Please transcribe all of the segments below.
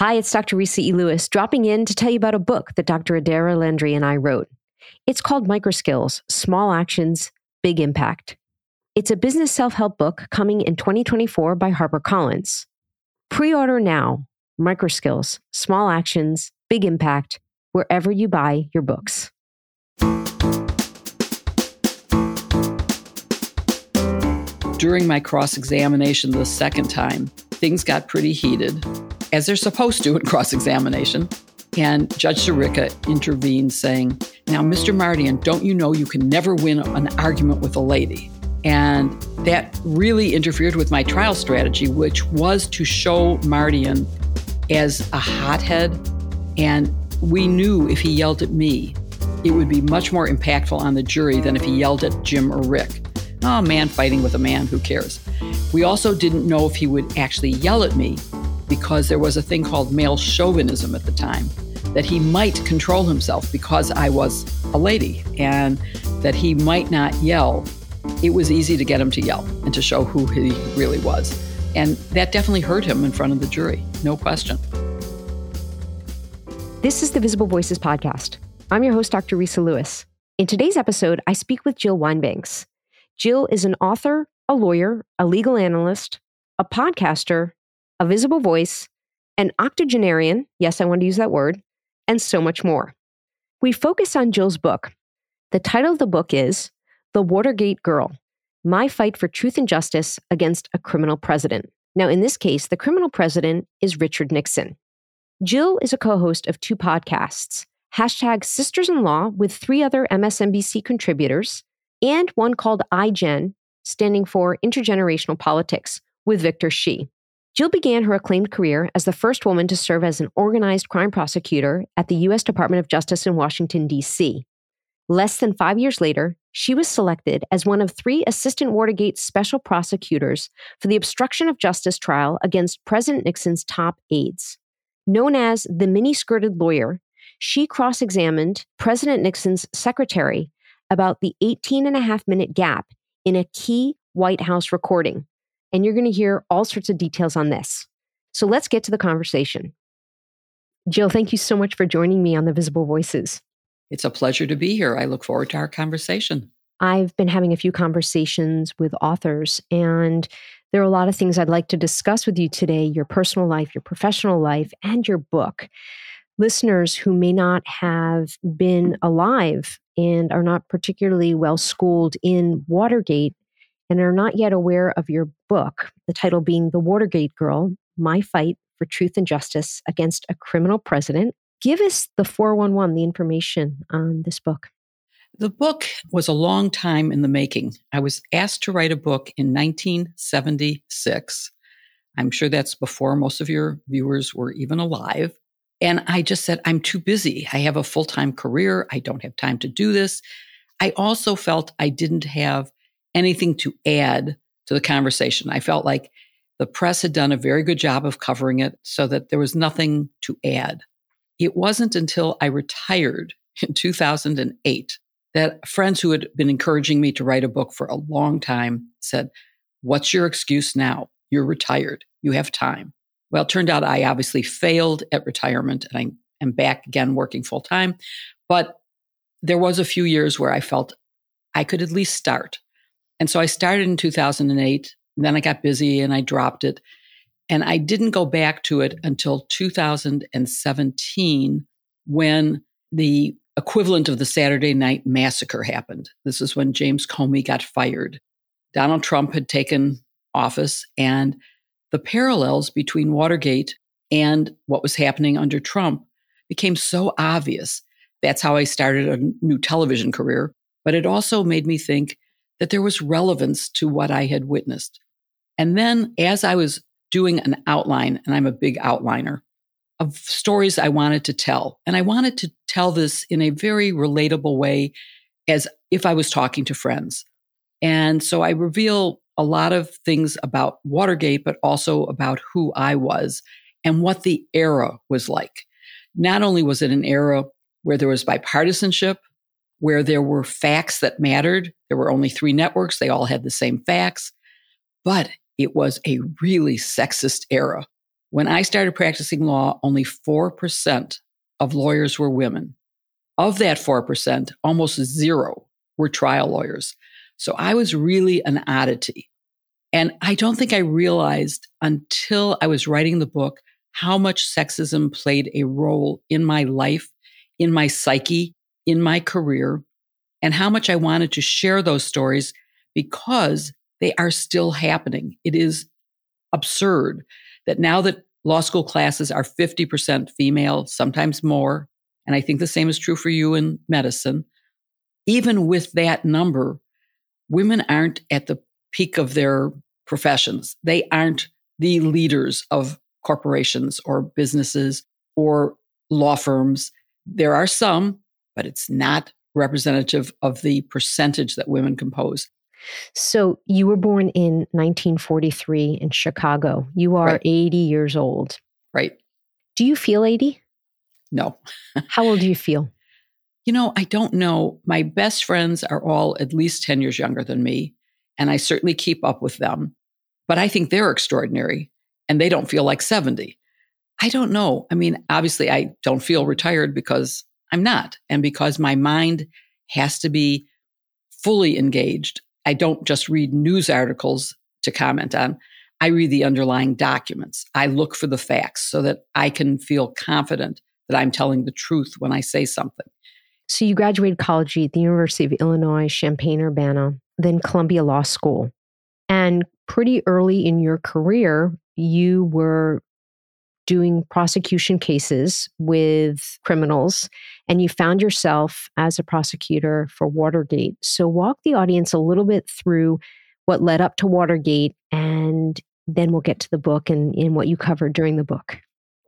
Hi, it's Dr. Risa E. Lewis, dropping in to tell you about a book that Dr. Adaira Landry and I wrote. It's called Microskills Small Actions, Big Impact. It's a business self help book coming in 2024 by HarperCollins. Pre order now Microskills Small Actions, Big Impact, wherever you buy your books. During my cross examination the second time, things got pretty heated as they're supposed to in cross examination. And Judge Sirica intervened, saying, Now, Mr. Mardian, don't you know you can never win an argument with a lady? And that really interfered with my trial strategy, which was to show Mardian as a hothead. And we knew if he yelled at me, it would be much more impactful on the jury than if he yelled at Jim or Rick. Oh, man fighting with a man, who cares? We also didn't know if he would actually yell at me because there was a thing called male chauvinism at the time, that he might control himself because I was a lady and that he might not yell. It was easy to get him to yell and to show who he really was. And that definitely hurt him in front of the jury, no question. This is the Visible Voices podcast. I'm your host, Dr. Risa Lewis. In today's episode, I speak with Jill Wine-Banks. Jill is an author, a lawyer, a legal analyst, a podcaster, a visible voice, an octogenarian, yes, I want to use that word, and so much more. We focus on Jill's book. The title of the book is The Watergate Girl My Fight for Truth and Justice Against a Criminal President. Now, in this case, the criminal president is Richard Nixon. Jill is a co host of two podcasts hashtag Sisters in Law with three other MSNBC contributors, and one called iGen, standing for Intergenerational Politics, with Victor Shi. Jill began her acclaimed career as the first woman to serve as an organized crime prosecutor at the U.S. Department of Justice in Washington, D.C. Less than five years later, she was selected as one of three Assistant Watergate special prosecutors for the obstruction of justice trial against President Nixon's top aides. Known as the mini skirted lawyer, she cross examined President Nixon's secretary about the 18 and a half minute gap in a key White House recording and you're going to hear all sorts of details on this. So let's get to the conversation. Jill, thank you so much for joining me on the Visible Voices. It's a pleasure to be here. I look forward to our conversation. I've been having a few conversations with authors, and there are a lot of things I'd like to discuss with you today your personal life, your professional life, and your book. Listeners who may not have been alive and are not particularly well schooled in Watergate and are not yet aware of your book, the title being The Watergate Girl My Fight for Truth and Justice Against a Criminal President, give us the 411, the information on this book. The book was a long time in the making. I was asked to write a book in 1976. I'm sure that's before most of your viewers were even alive. And I just said, I'm too busy. I have a full time career. I don't have time to do this. I also felt I didn't have anything to add to the conversation. I felt like the press had done a very good job of covering it so that there was nothing to add. It wasn't until I retired in 2008 that friends who had been encouraging me to write a book for a long time said, What's your excuse now? You're retired. You have time. Well, it turned out I obviously failed at retirement and I am back again working full time. But there was a few years where I felt I could at least start. And so I started in 2008. then I got busy and I dropped it. And I didn't go back to it until 2017 when the equivalent of the Saturday night massacre happened. This is when James Comey got fired. Donald Trump had taken office, and the parallels between Watergate and what was happening under Trump became so obvious. That's how I started a new television career. But it also made me think that there was relevance to what I had witnessed. And then as I was doing an outline, and I'm a big outliner of stories I wanted to tell, and I wanted to tell this in a very relatable way as if I was talking to friends. And so I reveal a lot of things about Watergate, but also about who I was and what the era was like. Not only was it an era where there was bipartisanship, where there were facts that mattered. There were only three networks, they all had the same facts, but it was a really sexist era. When I started practicing law, only 4% of lawyers were women. Of that 4%, almost zero were trial lawyers. So I was really an oddity. And I don't think I realized until I was writing the book how much sexism played a role in my life, in my psyche, in my career, and how much I wanted to share those stories because they are still happening. It is absurd that now that law school classes are 50% female, sometimes more, and I think the same is true for you in medicine, even with that number, women aren't at the peak of their professions. They aren't the leaders of corporations or businesses or law firms. There are some, but it's not representative of the percentage that women compose. So you were born in 1943 in Chicago. You are right. 80 years old. Right. Do you feel 80? No. How old do you feel? You know, I don't know. My best friends are all at least 10 years younger than me, and I certainly keep up with them. But I think they're extraordinary and they don't feel like 70. I don't know. I mean, obviously, I don't feel retired because I'm not, and because my mind has to be fully engaged I don't just read news articles to comment on. I read the underlying documents. I look for the facts so that I can feel confident that I'm telling the truth when I say something. So you graduated college at the University of Illinois, Champaign Urbana, then Columbia Law School. And pretty early in your career, you were doing prosecution cases with criminals and you found yourself as a prosecutor for Watergate. So, walk the audience a little bit through what led up to Watergate, and then we'll get to the book and in what you covered during the book.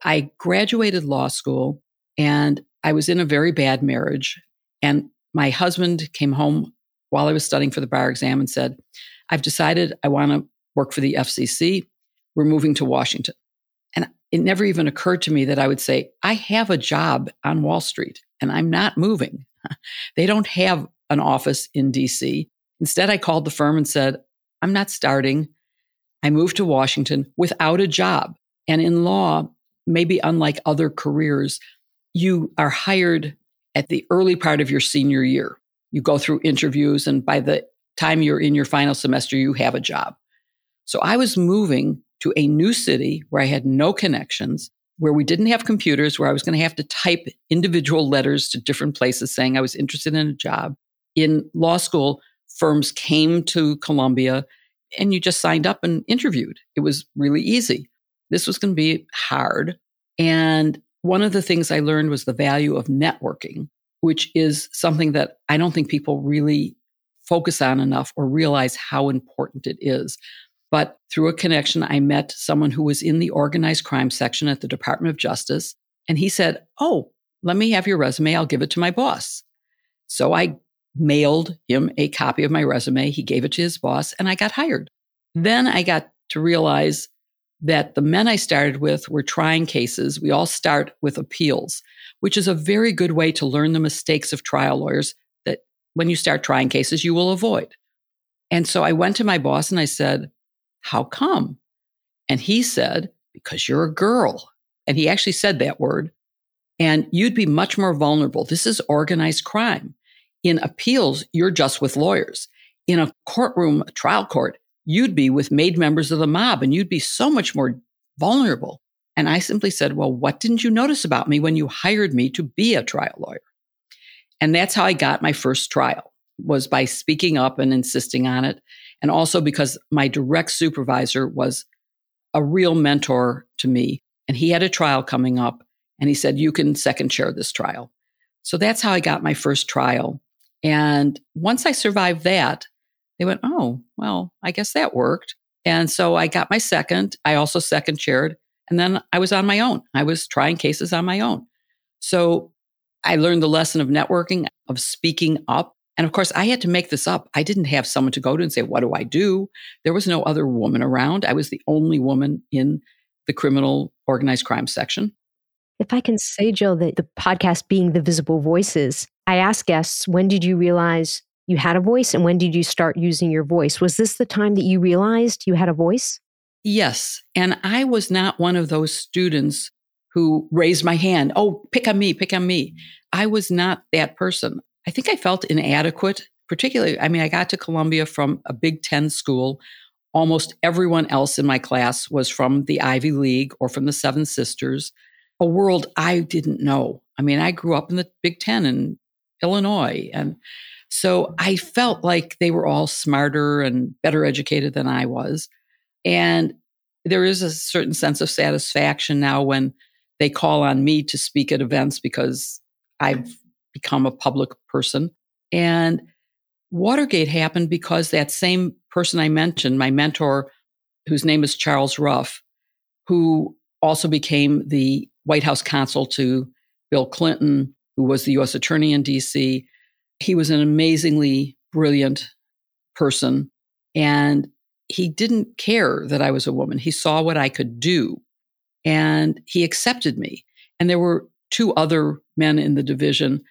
I graduated law school and I was in a very bad marriage. And my husband came home while I was studying for the bar exam and said, I've decided I want to work for the FCC. We're moving to Washington And it never even occurred to me that I would say, I have a job on Wall Street and I'm not moving. they don't have an office in DC. Instead, I called the firm and said, I'm not starting. I moved to Washington without a job. And in law, maybe unlike other careers, you are hired at the early part of your senior year. You go through interviews, and by the time you're in your final semester, you have a job. So I was moving to a new city where I had no connections, where we didn't have computers, where I was going to have to type individual letters to different places saying I was interested in a job. In law school, firms came to Columbia and you just signed up and interviewed. It was really easy. This was going to be hard. And one of the things I learned was the value of networking, which is something that I don't think people really focus on enough or realize how important it is. But through a connection, I met someone who was in the organized crime section at the Department of Justice. And he said, Oh, let me have your resume. I'll give it to my boss. So I mailed him a copy of my resume. He gave it to his boss and I got hired. Then I got to realize that the men I started with were trying cases. We all start with appeals, which is a very good way to learn the mistakes of trial lawyers that when you start trying cases, you will avoid. And so I went to my boss and I said, how come? And he said, Because you're a girl. And he actually said that word. And you'd be much more vulnerable. This is organized crime. In appeals, you're just with lawyers. In a courtroom, a trial court, you'd be with made members of the mob and you'd be so much more vulnerable. And I simply said, Well, what didn't you notice about me when you hired me to be a trial lawyer? And that's how I got my first trial was by speaking up and insisting on it and also because my direct supervisor was a real mentor to me. And he had a trial coming up, and he said, You can second chair this trial. So that's how I got my first trial. And once I survived that, they went, Oh, well, I guess that worked. And so I got my second. I also second chaired. And then I was on my own. I was trying cases on my own. So I learned the lesson of networking, of speaking up, and of course, I had to make this up. I didn't have someone to go to and say, What do I do? There was no other woman around. I was the only woman in the criminal organized crime section. If I can say, Jill, that the podcast being the visible voices, I ask guests, when did you realize you had a voice and when did you start using your voice? Was this the time that you realized you had a voice? Yes. And I was not one of those students who raised my hand. Oh, pick on me, pick on me. I was not that person. I think I felt inadequate, particularly. I mean, I got to Columbia from a Big Ten school. Almost everyone else in my class was from the Ivy League or from the Seven Sisters, a world I didn't know. I mean, I grew up in the Big Ten in Illinois. And so I felt like they were all smarter and better educated than I was. And there is a certain sense of satisfaction now when they call on me to speak at events because I've become a public person. And Watergate happened because that same person I mentioned, my mentor, whose name is Charles Ruff, who also became the White House counsel to Bill Clinton, who was the US attorney in DC. He was an amazingly brilliant person. And he didn't care that I was a woman. He saw what I could do and he accepted me. And there were two other men in the division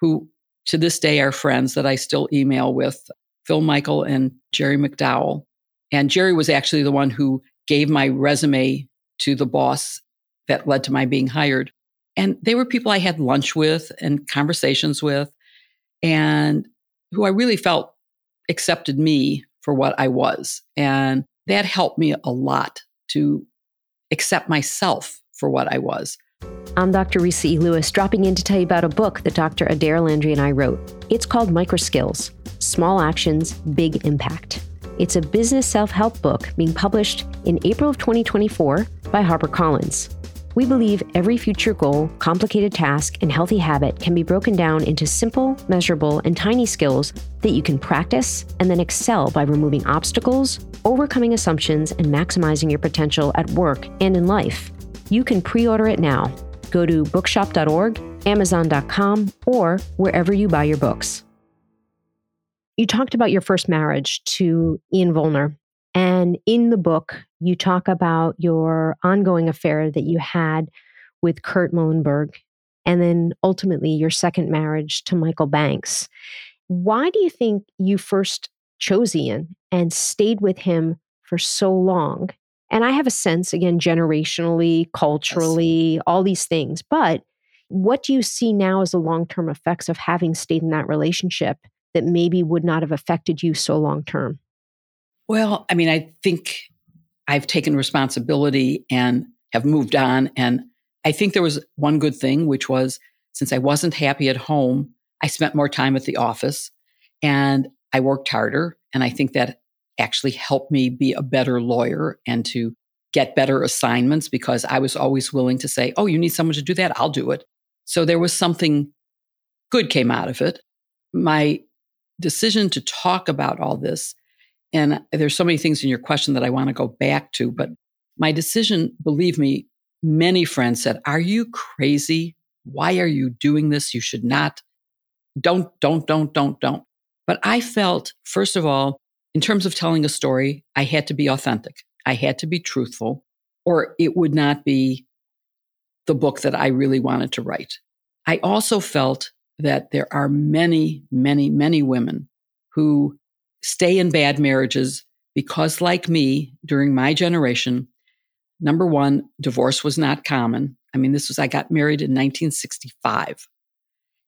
who to this day are friends that I still email with Phil Michael and Jerry McDowell. And Jerry was actually the one who gave my resume to the boss that led to my being hired. And they were people I had lunch with and conversations with, and who I really felt accepted me for what I was. And that helped me a lot to accept myself for what I was. I'm Dr. Risa E. Lewis, dropping in to tell you about a book that Dr. Adaira Landry and I wrote. It's called Microskills Small Actions, Big Impact. It's a business self help book being published in April of 2024 by HarperCollins. We believe every future goal, complicated task, and healthy habit can be broken down into simple, measurable, and tiny skills that you can practice and then excel by removing obstacles, overcoming assumptions, and maximizing your potential at work and in life. You can pre order it now. Go to bookshop.org, amazon.com, or wherever you buy your books. You talked about your first marriage to Ian Volner. And in the book, you talk about your ongoing affair that you had with Kurt Mullenberg and then ultimately your second marriage to Michael Banks. Why do you think you first chose Ian and stayed with him for so long? And I have a sense, again, generationally, culturally, all these things. But what do you see now as the long term effects of having stayed in that relationship that maybe would not have affected you so long term? Well, I mean, I think I've taken responsibility and have moved on. And I think there was one good thing, which was since I wasn't happy at home, I spent more time at the office and I worked harder. And I think that actually helped me be a better lawyer and to get better assignments because I was always willing to say, Oh, you need someone to do that? I'll do it. So there was something good came out of it. My decision to talk about all this and there's so many things in your question that I want to go back to, but my decision, believe me, many friends said, Are you crazy? Why are you doing this? You should not. Don't, don't, don't, don't, don't. But I felt, first of all, in terms of telling a story, I had to be authentic. I had to be truthful, or it would not be the book that I really wanted to write. I also felt that there are many, many, many women who stay in bad marriages because, like me, during my generation, number one, divorce was not common. I mean, this was, I got married in 1965.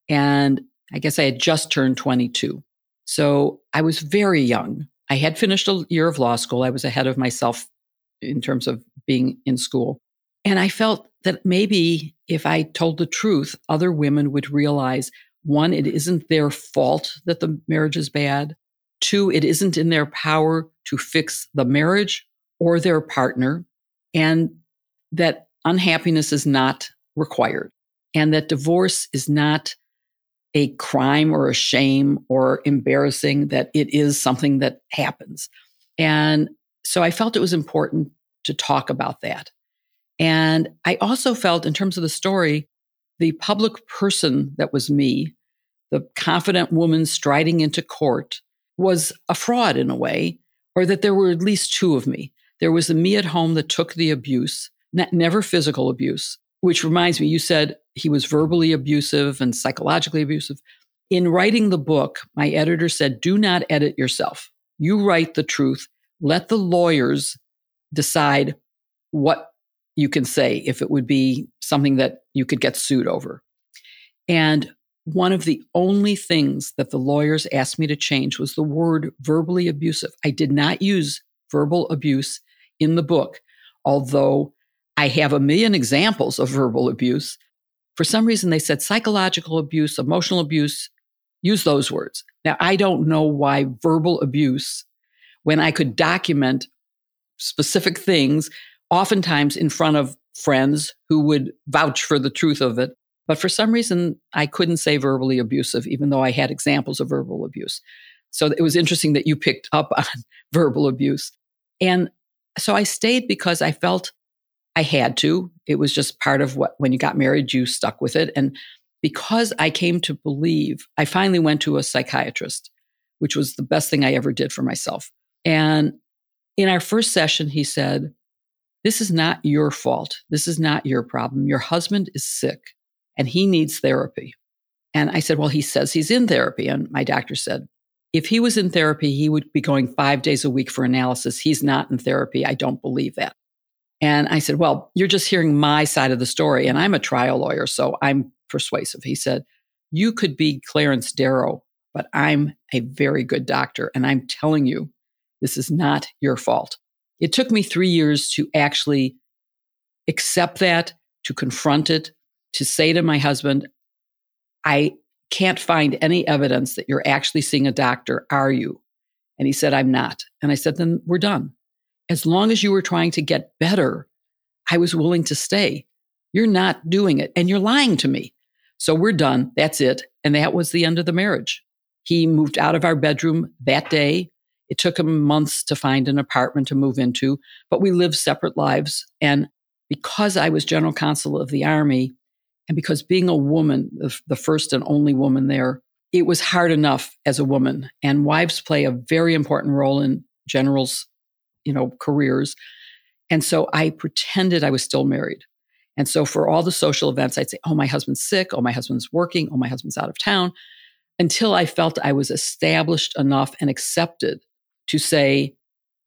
And I guess I had just turned 22. So I was very young. I had finished a year of law school. I was ahead of myself in terms of being in school. And I felt that maybe if I told the truth, other women would realize one, it isn't their fault that the marriage is bad. Two, it isn't in their power to fix the marriage or their partner, and that unhappiness is not required, and that divorce is not a crime or a shame or embarrassing, that it is something that happens. And so I felt it was important to talk about that. And I also felt, in terms of the story, the public person that was me, the confident woman striding into court, was a fraud in a way, or that there were at least two of me. There was the me at home that took the abuse, never physical abuse, which reminds me, you said he was verbally abusive and psychologically abusive. In writing the book, my editor said, do not edit yourself. You write the truth. Let the lawyers decide what you can say if it would be something that you could get sued over. And one of the only things that the lawyers asked me to change was the word verbally abusive. I did not use verbal abuse in the book, although I have a million examples of verbal abuse. For some reason, they said psychological abuse, emotional abuse, use those words. Now, I don't know why verbal abuse, when I could document specific things, oftentimes in front of friends who would vouch for the truth of it. But for some reason, I couldn't say verbally abusive, even though I had examples of verbal abuse. So it was interesting that you picked up on verbal abuse. And so I stayed because I felt I had to. It was just part of what, when you got married, you stuck with it. And because I came to believe, I finally went to a psychiatrist, which was the best thing I ever did for myself. And in our first session, he said, This is not your fault. This is not your problem. Your husband is sick and he needs therapy. And I said, Well, he says he's in therapy. And my doctor said, If he was in therapy, he would be going five days a week for analysis. He's not in therapy. I don't believe that. And I said, Well, you're just hearing my side of the story. And I'm a trial lawyer, so I'm persuasive. He said, You could be Clarence Darrow, but I'm a very good doctor. And I'm telling you, this is not your fault. It took me three years to actually accept that, to confront it, to say to my husband, I can't find any evidence that you're actually seeing a doctor, are you? And he said, I'm not. And I said, then we're done. As long as you were trying to get better, I was willing to stay. You're not doing it and you're lying to me. So we're done. That's it. And that was the end of the marriage. He moved out of our bedroom that day. It took him months to find an apartment to move into, but we lived separate lives. And because I was general counsel of the Army, and because being a woman, the, first and only woman there, it was hard enough as a woman. And wives play a very important role in generals, you know, careers. And so I pretended I was still married. And so for all the social events, I'd say, oh, my husband's sick. Oh, my husband's working. Oh, my husband's out of town. Until I felt I was established enough and accepted to say,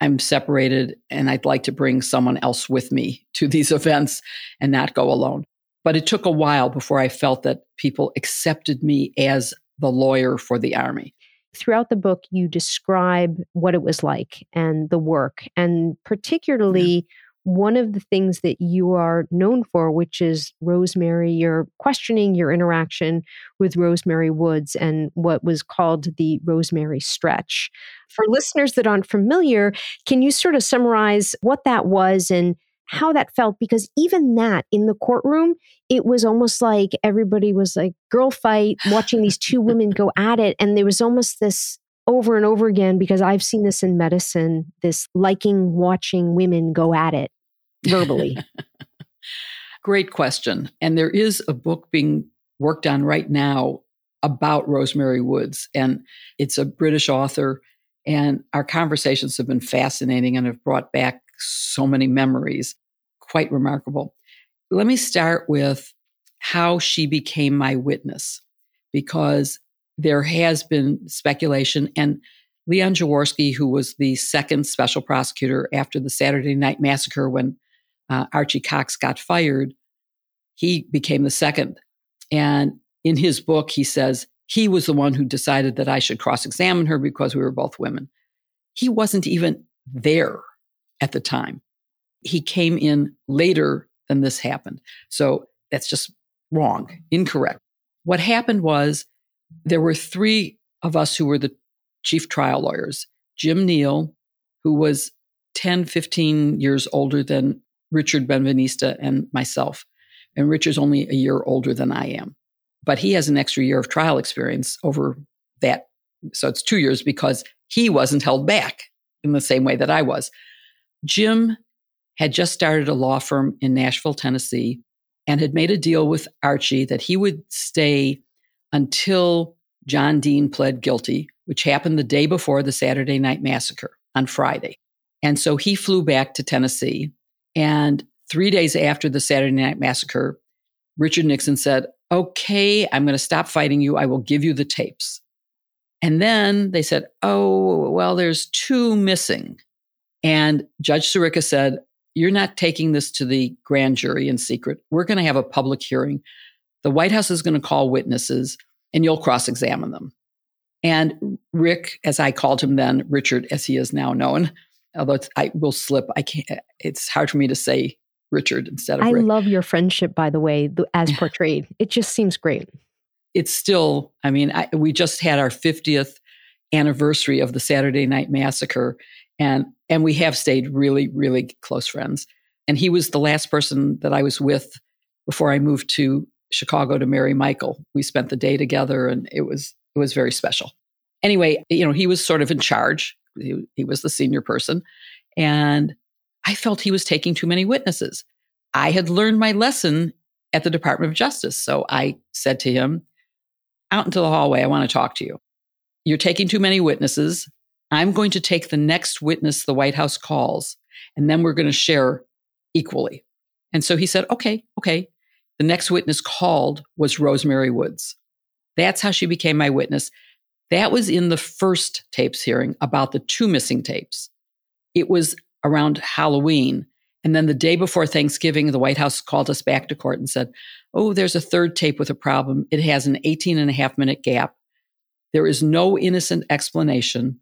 I'm separated and I'd like to bring someone else with me to these events and not go alone. But it took a while before I felt that people accepted me as the lawyer for the Army. Throughout the book, you describe what it was like and the work, and particularly yeah. one of the things that you are known for, which is Rosemary, you're questioning your interaction with Rose Mary Woods and what was called the Rosemary Stretch. For listeners that aren't familiar, can you sort of summarize what that was and how that felt because even that in the courtroom, it was almost like everybody was like girl fight watching these two women go at it. And there was almost this over and over again because I've seen this in medicine this liking watching women go at it verbally. Great question. And there is a book being worked on right now about Rose Mary Woods, and it's a British author. And our conversations have been fascinating and have brought back so many memories. Quite remarkable. Let me start with how she became my witness, because there has been speculation. And Leon Jaworski, who was the second special prosecutor after the Saturday Night Massacre when uh, Archie Cox got fired, he became the second. And in his book, he says he was the one who decided that I should cross examine her because we were both women. He wasn't even there at the time. He came in later than this happened. So that's just wrong, incorrect. What happened was there were three of us who were the chief trial lawyers Jim Neal, who was 10, 15 years older than Richard Ben-Veniste and myself. And Richard's only a year older than I am. But he has an extra year of trial experience over that. So it's two years because he wasn't held back in the same way that I was. Jim had just started a law firm in Nashville, Tennessee, and had made a deal with Archie that he would stay until John Dean pled guilty, which happened the day before the Saturday Night Massacre on Friday. And so he flew back to Tennessee. And three days after the Saturday Night Massacre, Richard Nixon said, Okay, I'm going to stop fighting you. I will give you the tapes. And then they said, Oh, well, there's two missing. And Judge Sirica said, You're not taking this to the grand jury in secret. We're going to have a public hearing. The White House is going to call witnesses and you'll cross examine them. And Rick, as I called him then, Richard, as he is now known, although I will slip, I can't, it's hard for me to say Richard instead of Rick. I Rick. love your friendship, by the way, as portrayed. it just seems great. It's still, I mean, I, we just had our 50th anniversary of the Saturday Night Massacre, and and we have stayed really, really close friends. And he was the last person that I was with before I moved to Chicago to marry Michael. We spent the day together, and it was it was very special. Anyway, you know, he was sort of in charge. He, he was the senior person, and I felt he was taking too many witnesses. I had learned my lesson at the Department of Justice, so I said to him, "Out into the hallway. I want to talk to you." You're taking too many witnesses. I'm going to take the next witness the White House calls, and then we're going to share equally. And so he said, okay, okay. The next witness called was Rose Mary Woods. That's how she became my witness. That was in the first tapes hearing about the two missing tapes. It was around Halloween. And then the day before Thanksgiving, the White House called us back to court and said, Oh, there's a third tape with a problem. It has an 18 and a half minute gap. There is no innocent explanation,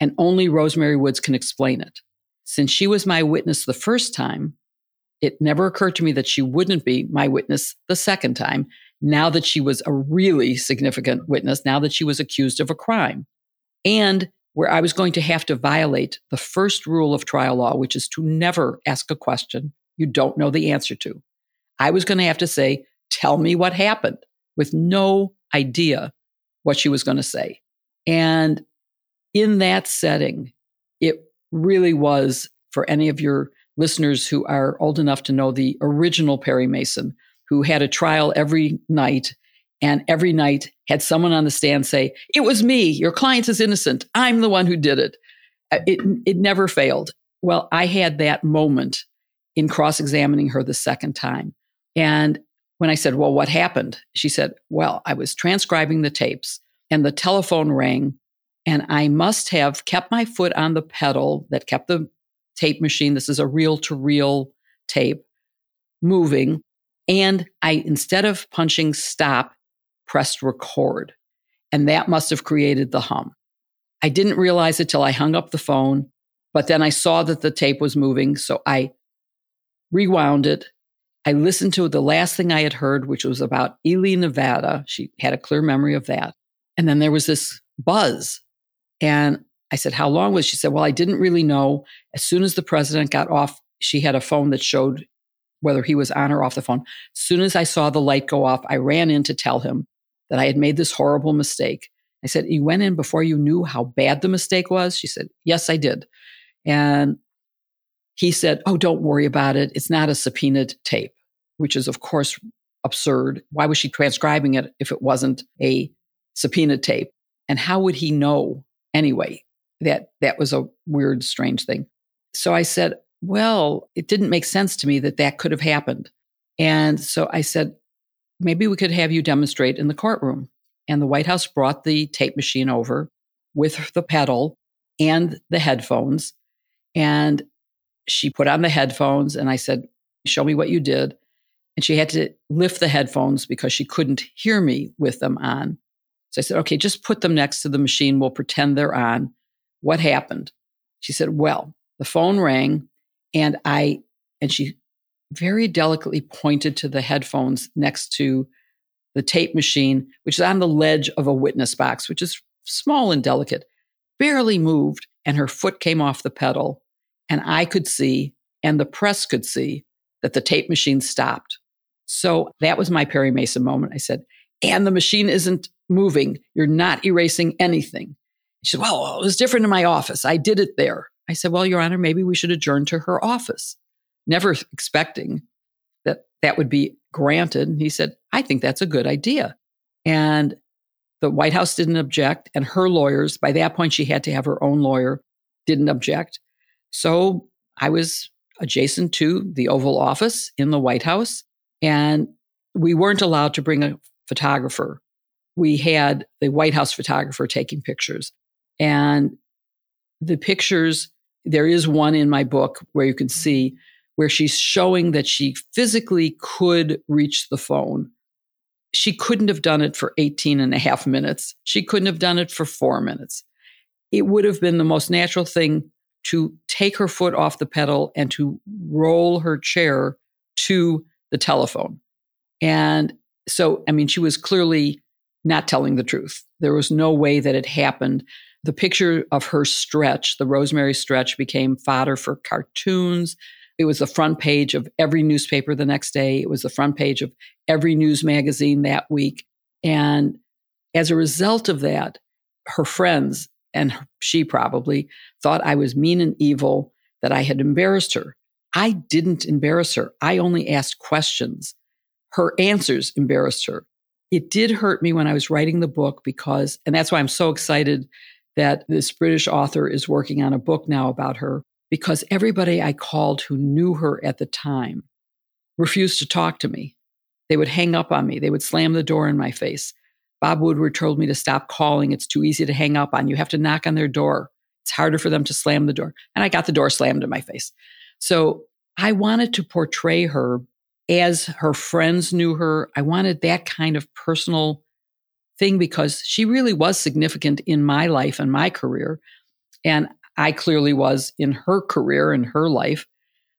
and only Rose Mary Woods can explain it. Since she was my witness the first time, it never occurred to me that she wouldn't be my witness the second time, now that she was a really significant witness, now that she was accused of a crime. And where I was going to have to violate the first rule of trial law, which is to never ask a question you don't know the answer to. I was going to have to say, Tell me what happened with no idea what she was going to say. And in that setting, it really was for any of your listeners who are old enough to know the original Perry Mason, who had a trial every night and every night had someone on the stand say, It was me. Your client is innocent. I'm the one who did it. Uh, it, it never failed. Well, I had that moment in cross examining her the second time. And when I said, Well, what happened? She said, Well, I was transcribing the tapes and the telephone rang, and I must have kept my foot on the pedal that kept the tape machine. This is a reel to reel tape moving. And I, instead of punching stop, pressed record. And that must have created the hum. I didn't realize it till I hung up the phone, but then I saw that the tape was moving. So I rewound it, I listened to the last thing I had heard, which was about Ely, Nevada. She had a clear memory of that. And then there was this buzz. And I said, How long was she? said, Well, I didn't really know. As soon as the president got off, she had a phone that showed whether he was on or off the phone. As soon as I saw the light go off, I ran in to tell him that I had made this horrible mistake. I said, You went in before you knew how bad the mistake was? She said, Yes, I did. And he said, Oh, don't worry about it. It's not a subpoenaed tape, which is, of course, absurd. Why was she transcribing it if it wasn't a subpoenaed tape? And how would he know anyway? That that was a weird, strange thing. So I said, Well, it didn't make sense to me that that could have happened. And so I said, Maybe we could have you demonstrate in the courtroom. And the White House brought the tape machine over with the pedal and the headphones. And she put on the headphones and I said, Show me what you did. And she had to lift the headphones because she couldn't hear me with them on. So I said, Okay, just put them next to the machine. We'll pretend they're on. What happened? She said, Well, the phone rang and I, and she very delicately pointed to the headphones next to the tape machine, which is on the ledge of a witness box, which is small and delicate, barely moved, and her foot came off the pedal. And I could see, and the press could see, that the tape machine stopped. So that was my Perry Mason moment. I said, and the machine isn't moving. You're not erasing anything. She said, well, it was different in my office. I did it there. I said, well, Your Honor, maybe we should adjourn to her office. Never expecting that that would be granted. And he said, I think that's a good idea. And the White House didn't object. And her lawyers, by that point, she had to have her own lawyer, didn't object. So I was adjacent to the Oval Office in the White House, and we weren't allowed to bring a photographer. We had the White House photographer taking pictures, and the pictures there is one in my book where you can see where she's showing that she physically could reach the phone. She couldn't have done it for 18 and a half minutes. She couldn't have done it for four minutes. It would have been the most natural thing to take her foot off the pedal and to roll her chair to the telephone. And so, I mean, she was clearly not telling the truth. There was no way that it happened. The picture of her stretch, the Rosemary stretch, became fodder for cartoons. It was the front page of every newspaper the next day. It was the front page of every news magazine that week. And as a result of that, her friends and she probably thought I was mean and evil, that I had embarrassed her. I didn't embarrass her. I only asked questions. Her answers embarrassed her. It did hurt me when I was writing the book because, and that's why I'm so excited that this British author is working on a book now about her, because everybody I called who knew her at the time refused to talk to me. They would hang up on me, they would slam the door in my face. Bob Woodward told me to stop calling. It's too easy to hang up on. You have to knock on their door. It's harder for them to slam the door. And I got the door slammed in my face. So I wanted to portray her as her friends knew her. I wanted that kind of personal thing because she really was significant in my life and my career. And I clearly was in her career and her life,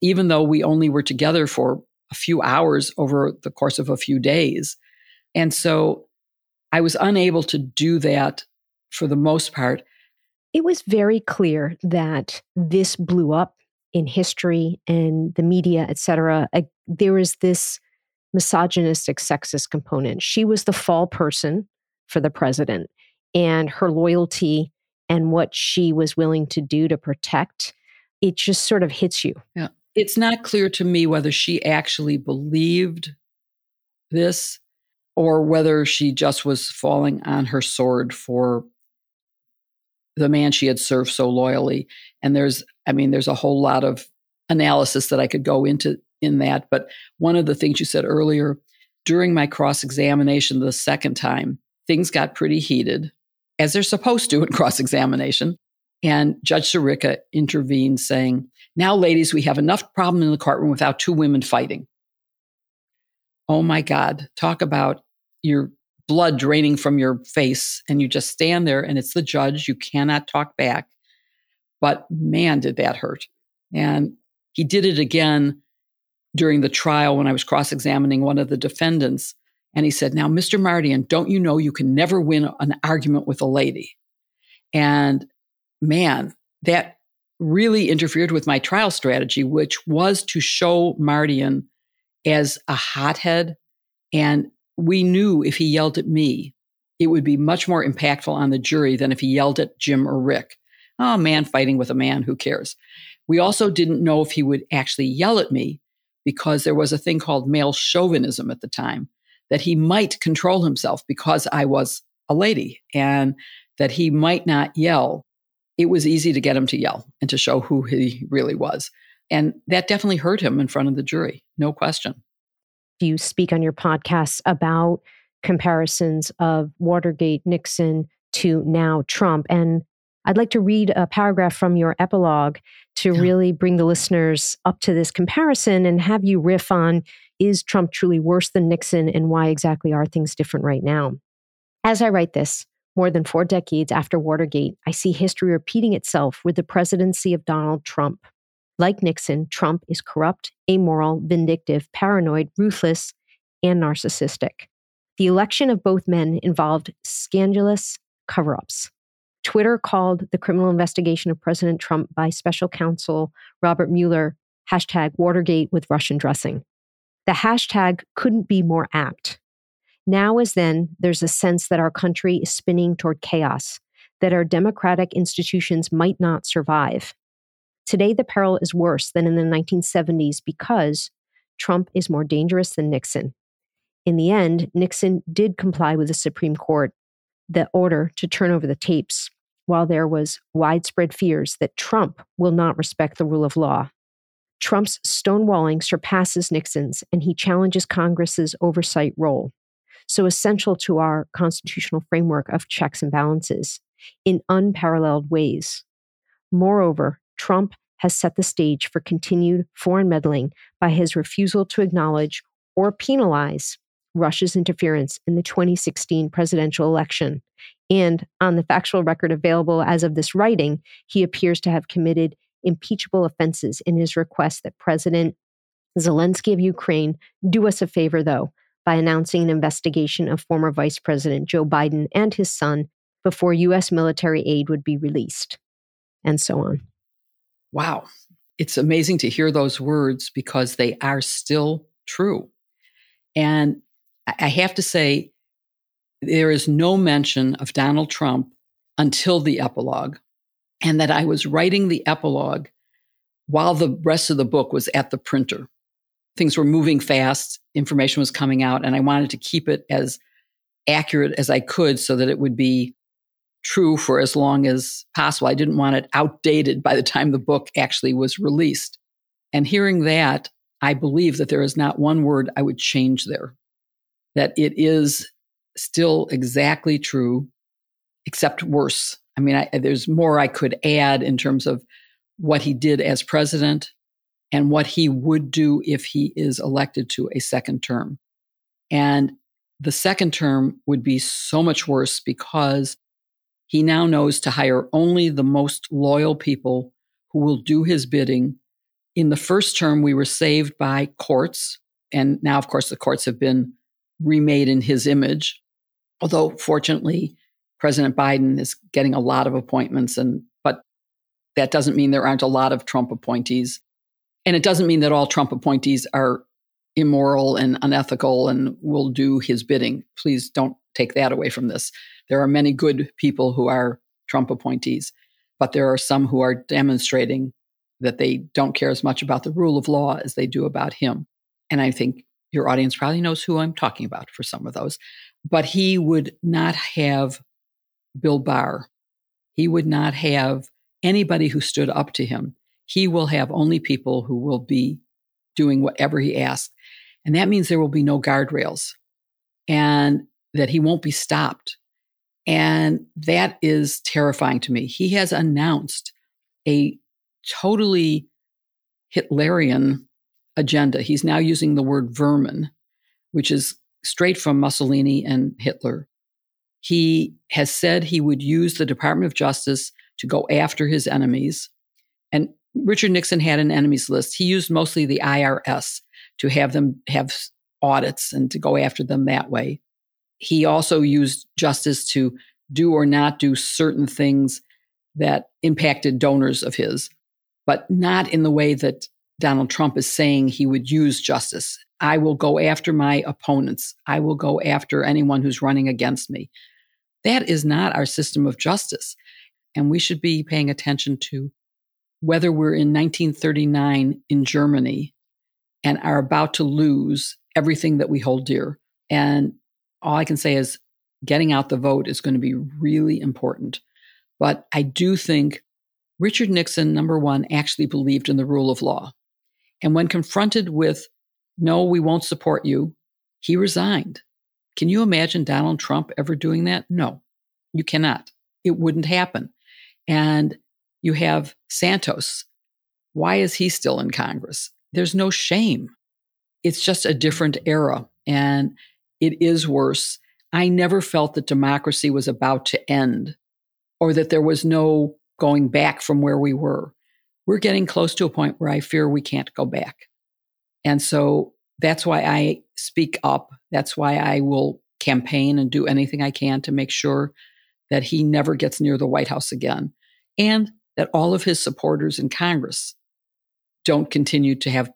even though we only were together for a few hours over the course of a few days. And so I was unable to do that for the most part. It was very clear that this blew up in history and the media, et cetera, uh, there this misogynistic, sexist component. She was the fall person for the president, and her loyalty and what she was willing to do to protect it just sort of hits you. Yeah. It's not clear to me whether she actually believed this or whether she just was falling on her sword for the man she had served so loyally. And there's I mean, there's a whole lot of analysis that I could go into in that. But one of the things you said earlier, during my cross examination the second time, things got pretty heated, as they're supposed to in cross examination. And Judge Sirica intervened, saying, Now, ladies, we have enough problem in the courtroom without two women fighting. Oh my God, talk about your blood draining from your face, and you just stand there, and it's the judge. You cannot talk back. But man, did that hurt. And he did it again during the trial when I was cross examining one of the defendants. And he said, Now, Mr. Mardian, don't you know you can never win an argument with a lady? And man, that really interfered with my trial strategy, which was to show Mardian as a hothead. And we knew if he yelled at me, it would be much more impactful on the jury than if he yelled at Jim or Rick oh, man fighting with a man, who cares? We also didn't know if he would actually yell at me because there was a thing called male chauvinism at the time that he might control himself because I was a lady and that he might not yell. It was easy to get him to yell and to show who he really was. And that definitely hurt him in front of the jury, no question. Do you speak on your podcast about comparisons of Watergate, Nixon to now Trump. And I'd like to read a paragraph from your epilogue to yeah. really bring the listeners up to this comparison and have you riff on is Trump truly worse than Nixon and why exactly are things different right now? As I write this, more than four decades after Watergate, I see history repeating itself with the presidency of Donald Trump. Like Nixon, Trump is corrupt, amoral, vindictive, paranoid, ruthless, and narcissistic. The election of both men involved scandalous cover ups. Twitter called the criminal investigation of President Trump by special counsel Robert Mueller hashtag Watergate with Russian dressing. The hashtag couldn't be more apt. Now as then, there's a sense that our country is spinning toward chaos, that our democratic institutions might not survive. Today, the peril is worse than in the 1970s because Trump is more dangerous than Nixon. In the end, Nixon did comply with the Supreme Court the order to turn over the tapes while there was widespread fears that Trump will not respect the rule of law. Trump's stonewalling surpasses Nixon's and he challenges Congress's oversight role, so essential to our constitutional framework of checks and balances, in unparalleled ways. Moreover, Trump has set the stage for continued foreign meddling by his refusal to acknowledge or penalize Russia's interference in the 2016 presidential election. And on the factual record available as of this writing, he appears to have committed impeachable offenses in his request that President Zelensky of Ukraine do us a favor, though, by announcing an investigation of former Vice President Joe Biden and his son before U.S. military aid would be released, and so on. Wow. It's amazing to hear those words because they are still true. And I have to say, there is no mention of Donald Trump until the epilogue, and that I was writing the epilogue while the rest of the book was at the printer. Things were moving fast, information was coming out, and I wanted to keep it as accurate as I could so that it would be true for as long as possible. I didn't want it outdated by the time the book actually was released. And hearing that, I believe that there is not one word I would change there, that it is still exactly true, except worse. I mean, I, there's more I could add in terms of what he did as president and what he would do if he is elected to a second term. And the second term would be so much worse because he now knows to hire only the most loyal people who will do his bidding. In the first term, we were saved by courts. And now, of course, the courts have been remade in his image. Although, fortunately, President Biden is getting a lot of appointments, and but that doesn't mean there aren't a lot of Trump appointees. And it doesn't mean that all Trump appointees are immoral and unethical and will do his bidding. Please don't take that away from this. There are many good people who are Trump appointees, but there are some who are demonstrating that they don't care as much about the rule of law as they do about him. And I think your audience probably knows who I'm talking about for some of those. But he would not have Bill Barr. He would not have anybody who stood up to him. He will have only people who will be doing whatever he asks. And that means there will be no guardrails and that he won't be stopped. And that is terrifying to me. He has announced a totally Hitlerian agenda. He's now using the word vermin, which is straight from Mussolini and Hitler. He has said he would use the Department of Justice to go after his enemies. And Richard Nixon had an enemies list. He used mostly the IRS to have them have audits and to go after them that way he also used justice to do or not do certain things that impacted donors of his, but not in the way that Donald Trump is saying he would use justice. I will go after my opponents. I will go after anyone who's running against me. That is not our system of justice. And we should be paying attention to whether we're in 1939 in Germany and are about to lose everything that we hold dear. And all I can say is getting out the vote is going to be really important. But I do think Richard Nixon, number one, actually believed in the rule of law. And when confronted with, no, we won't support you, he resigned. Can you imagine Donald Trump ever doing that? No, you cannot. It wouldn't happen. And you have Santos. Why is he still in Congress? There's no shame. It's just a different era. And it is worse. I never felt that democracy was about to end or that there was no going back from where we were. We're getting close to a point where I fear we can't go back. And so that's why I speak up. That's why I will campaign and do anything I can to make sure that he never gets near the White House again and that all of his supporters in Congress don't continue to have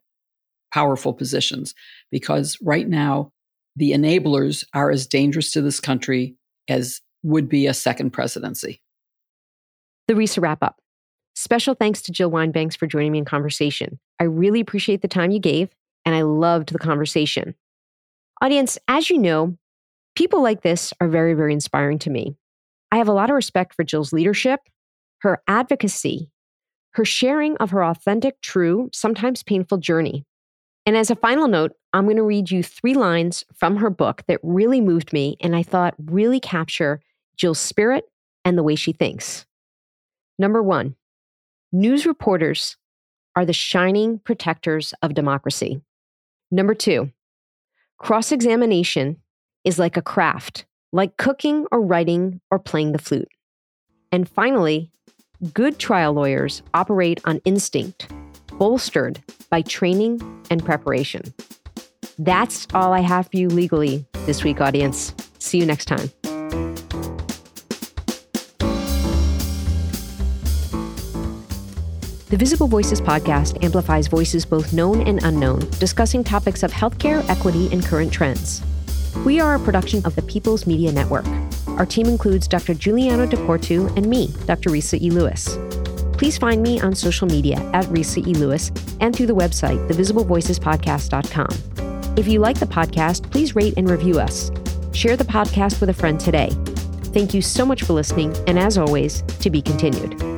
powerful positions because right now the enablers are as dangerous to this country as would be a second presidency. The Resa wrap up. Special thanks to Jill Wine-Banks for joining me in conversation. I really appreciate the time you gave, and I loved the conversation. Audience, as you know, people like this are very, very inspiring to me. I have a lot of respect for Jill's leadership, her advocacy, her sharing of her authentic, true, sometimes painful journey. And as a final note, I'm going to read you three lines from her book that really moved me and I thought really capture Jill's spirit and the way she thinks. Number one, News reporters are the shining protectors of democracy. Number two, cross examination is like a craft, like cooking or writing or playing the flute. And finally, good trial lawyers operate on instinct, bolstered by training and preparation. That's all I have for you legally this week, audience. See you next time. The Visible Voices podcast amplifies voices both known and unknown, discussing topics of healthcare, equity, and current trends. We are a production of the People's Media Network. Our team includes Dr. Giuliano De Portu and me, Dr. Risa E. Lewis. Please find me on social media at Risa E. Lewis and through the website, thevisiblevoicespodcast.com. If you like the podcast, please rate and review us. Share the podcast with a friend today. Thank you so much for listening, and as always, to be continued.